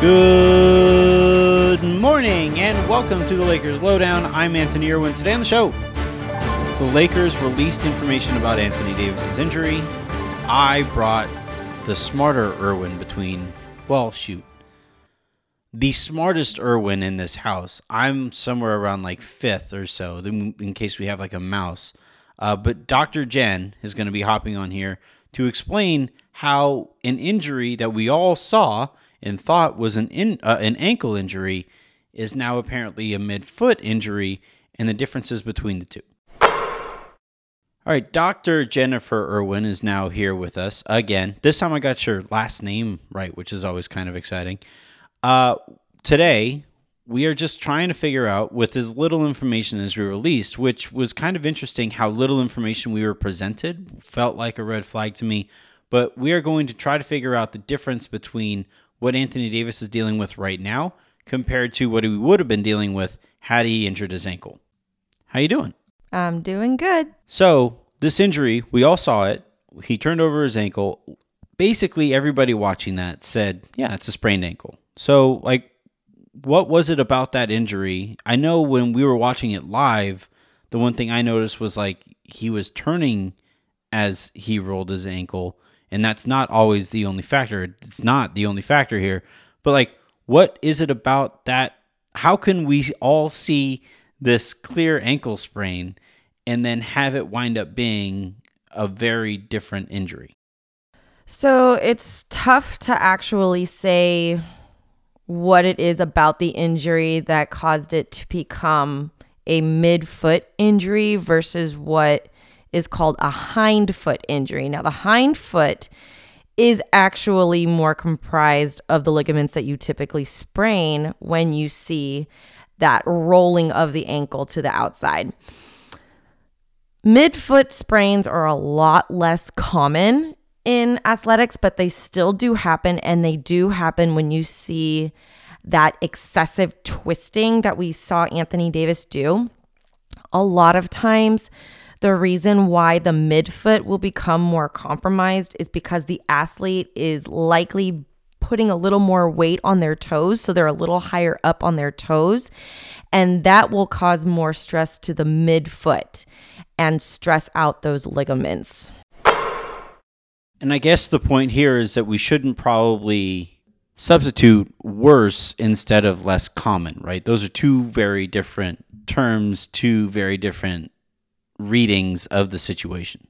Good morning and welcome to the Lakers Lowdown. I'm Anthony Irwin. Today on the show, the Lakers released information about Anthony Davis's injury. I brought the smarter Irwin between, well, shoot, the smartest Irwin in this house. I'm somewhere around like fifth or so, in case we have like a mouse. Uh, but Dr. Jen is going to be hopping on here to explain how an injury that we all saw and thought was an in, uh, an ankle injury is now apparently a midfoot injury and the differences between the two. All right, Dr. Jennifer Irwin is now here with us again. This time I got your last name right, which is always kind of exciting. Uh, today, we are just trying to figure out, with as little information as we released, which was kind of interesting how little information we were presented, felt like a red flag to me. But we are going to try to figure out the difference between what Anthony Davis is dealing with right now compared to what he would have been dealing with had he injured his ankle. How you doing? I'm doing good. So, this injury, we all saw it. He turned over his ankle. Basically, everybody watching that said, "Yeah, it's a sprained ankle." So, like what was it about that injury? I know when we were watching it live, the one thing I noticed was like he was turning as he rolled his ankle and that's not always the only factor. It's not the only factor here. But like what is it about that how can we all see this clear ankle sprain and then have it wind up being a very different injury? So it's tough to actually say what it is about the injury that caused it to become a midfoot injury versus what is called a hind foot injury. Now, the hind foot is actually more comprised of the ligaments that you typically sprain when you see that rolling of the ankle to the outside. Midfoot sprains are a lot less common in athletics, but they still do happen. And they do happen when you see that excessive twisting that we saw Anthony Davis do. A lot of times, the reason why the midfoot will become more compromised is because the athlete is likely putting a little more weight on their toes. So they're a little higher up on their toes. And that will cause more stress to the midfoot and stress out those ligaments. And I guess the point here is that we shouldn't probably substitute worse instead of less common, right? Those are two very different terms, two very different readings of the situation.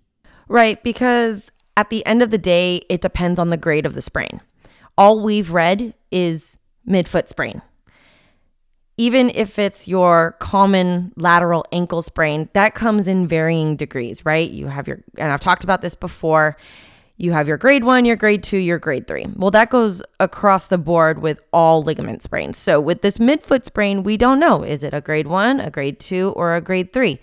Right, because at the end of the day, it depends on the grade of the sprain. All we've read is midfoot sprain. Even if it's your common lateral ankle sprain, that comes in varying degrees, right? You have your, and I've talked about this before, you have your grade one, your grade two, your grade three. Well, that goes across the board with all ligament sprains. So with this midfoot sprain, we don't know is it a grade one, a grade two, or a grade three?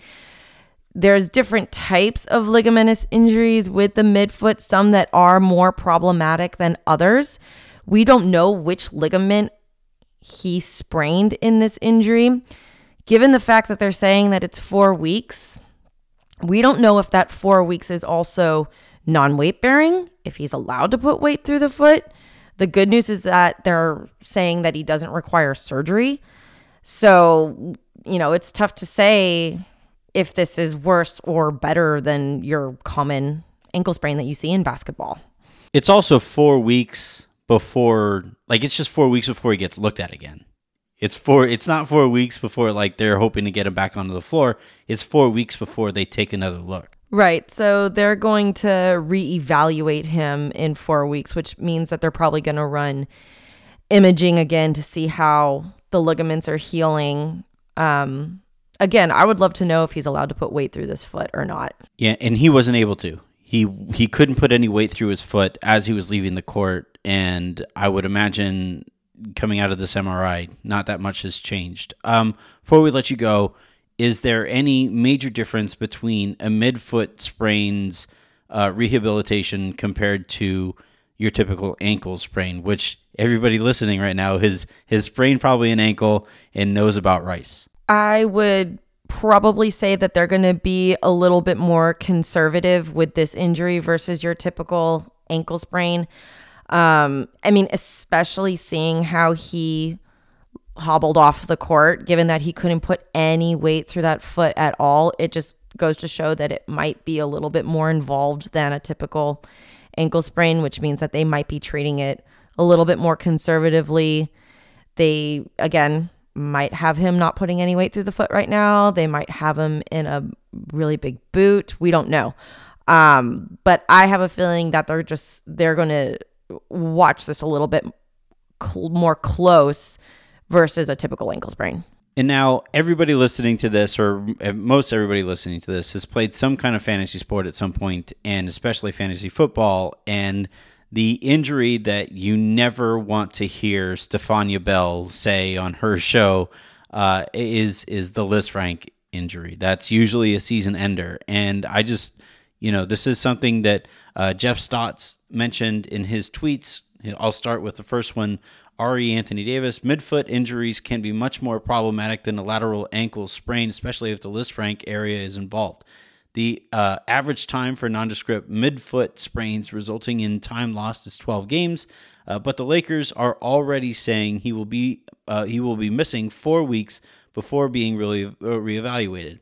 There's different types of ligamentous injuries with the midfoot, some that are more problematic than others. We don't know which ligament he sprained in this injury. Given the fact that they're saying that it's four weeks, we don't know if that four weeks is also non weight bearing, if he's allowed to put weight through the foot. The good news is that they're saying that he doesn't require surgery. So, you know, it's tough to say if this is worse or better than your common ankle sprain that you see in basketball. It's also four weeks before, like, it's just four weeks before he gets looked at again. It's four. It's not four weeks before like they're hoping to get him back onto the floor. It's four weeks before they take another look. Right. So they're going to reevaluate him in four weeks, which means that they're probably going to run imaging again to see how the ligaments are healing. Um, again, I would love to know if he's allowed to put weight through this foot or not. Yeah, and he wasn't able to. He he couldn't put any weight through his foot as he was leaving the court, and I would imagine coming out of this MRI, not that much has changed. Um, before we let you go, is there any major difference between a midfoot sprain's uh, rehabilitation compared to your typical ankle sprain? Which everybody listening right now has has sprained probably an ankle and knows about Rice. I would probably say that they're going to be a little bit more conservative with this injury versus your typical ankle sprain. Um, I mean, especially seeing how he hobbled off the court, given that he couldn't put any weight through that foot at all, it just goes to show that it might be a little bit more involved than a typical ankle sprain, which means that they might be treating it a little bit more conservatively. They, again, might have him not putting any weight through the foot right now. They might have him in a really big boot. We don't know. Um, but I have a feeling that they're just, they're going to watch this a little bit cl- more close versus a typical ankle sprain. And now everybody listening to this, or most everybody listening to this, has played some kind of fantasy sport at some point, and especially fantasy football. And the injury that you never want to hear Stefania Bell say on her show uh, is is the Lisfranc injury. That's usually a season ender, and I just you know this is something that uh, Jeff Stotts mentioned in his tweets. I'll start with the first one. Ari Anthony Davis, midfoot injuries can be much more problematic than a lateral ankle sprain, especially if the Lisfranc area is involved. The uh, average time for nondescript midfoot sprains resulting in time lost is 12 games, uh, but the Lakers are already saying he will be uh, he will be missing four weeks before being really uh, reevaluated.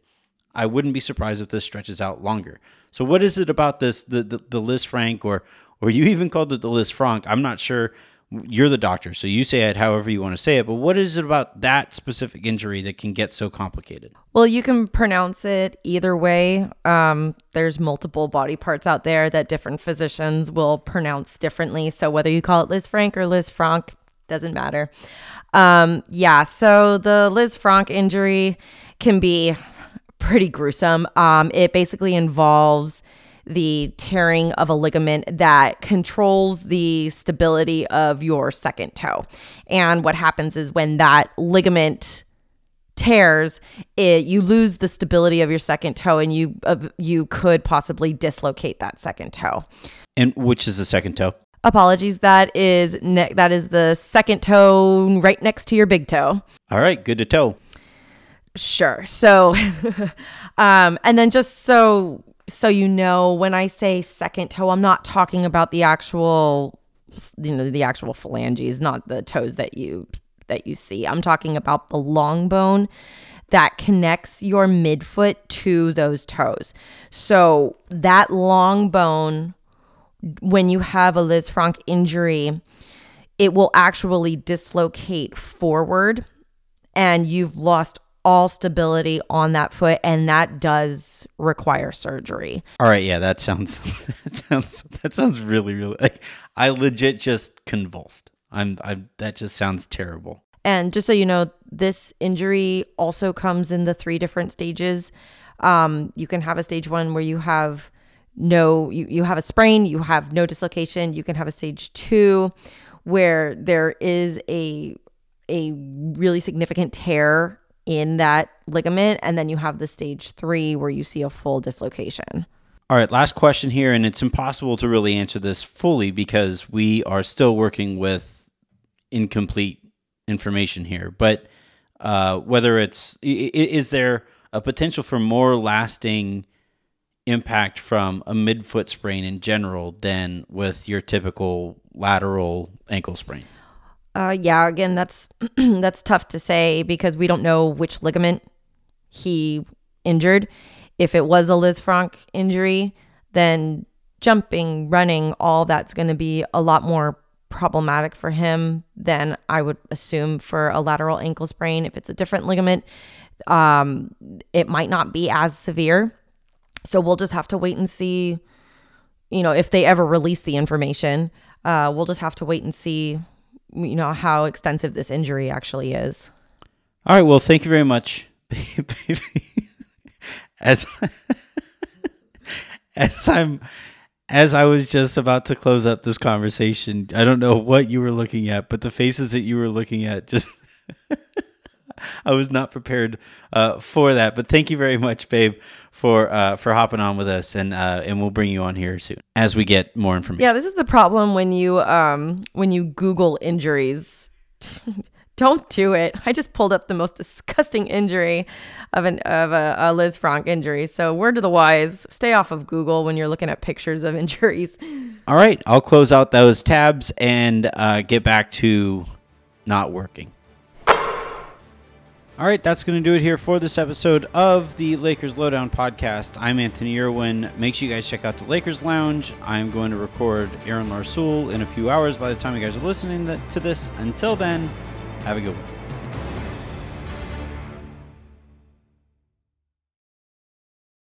I wouldn't be surprised if this stretches out longer. So, what is it about this the the, the Lisfranc or or you even called it the Lisfranc? I'm not sure you're the doctor, so you say it however you want to say it. But what is it about that specific injury that can get so complicated? Well, you can pronounce it either way. Um, there's multiple body parts out there that different physicians will pronounce differently. So whether you call it Liz Frank or Lisfranc doesn't matter. Um, yeah, so the Lisfranc injury can be pretty gruesome. Um, it basically involves the tearing of a ligament that controls the stability of your second toe. And what happens is when that ligament tears, it, you lose the stability of your second toe, and you uh, you could possibly dislocate that second toe. And which is the second toe? Apologies. That is ne- that is the second toe right next to your big toe. All right, good to toe. Sure. So, um, and then just so so you know, when I say second toe, I'm not talking about the actual, you know, the actual phalanges, not the toes that you that you see. I'm talking about the long bone that connects your midfoot to those toes. So that long bone, when you have a Lisfranc injury, it will actually dislocate forward and you've lost all stability on that foot and that does require surgery. All right, yeah, that sounds that sounds that sounds really really like I legit just convulsed. I'm I that just sounds terrible. And just so you know, this injury also comes in the three different stages. Um, you can have a stage 1 where you have no you, you have a sprain, you have no dislocation, you can have a stage 2 where there is a a really significant tear in that ligament. And then you have the stage three where you see a full dislocation. All right, last question here, and it's impossible to really answer this fully because we are still working with incomplete information here. But uh, whether it's is there a potential for more lasting impact from a midfoot sprain in general than with your typical lateral ankle sprain? Uh, yeah, again, that's that's tough to say because we don't know which ligament he injured. If it was a Lisfranc injury, then jumping, running, all that's going to be a lot more problematic for him than I would assume for a lateral ankle sprain. If it's a different ligament, um, it might not be as severe. So we'll just have to wait and see. You know, if they ever release the information, uh, we'll just have to wait and see you know how extensive this injury actually is. All right. Well, thank you very much, as as I'm as I was just about to close up this conversation, I don't know what you were looking at, but the faces that you were looking at just I was not prepared uh, for that. But thank you very much, babe, for uh, for hopping on with us, and uh, and we'll bring you on here soon as we get more information. Yeah, this is the problem when you um when you Google injuries. Don't do it. I just pulled up the most disgusting injury of an of a, a Frank injury. So word to the wise: stay off of Google when you're looking at pictures of injuries. All right, I'll close out those tabs and uh, get back to not working. All right, that's going to do it here for this episode of the Lakers Lowdown podcast. I'm Anthony Irwin. Make sure you guys check out the Lakers Lounge. I'm going to record Aaron Larsuel in a few hours by the time you guys are listening to this. Until then, have a good one.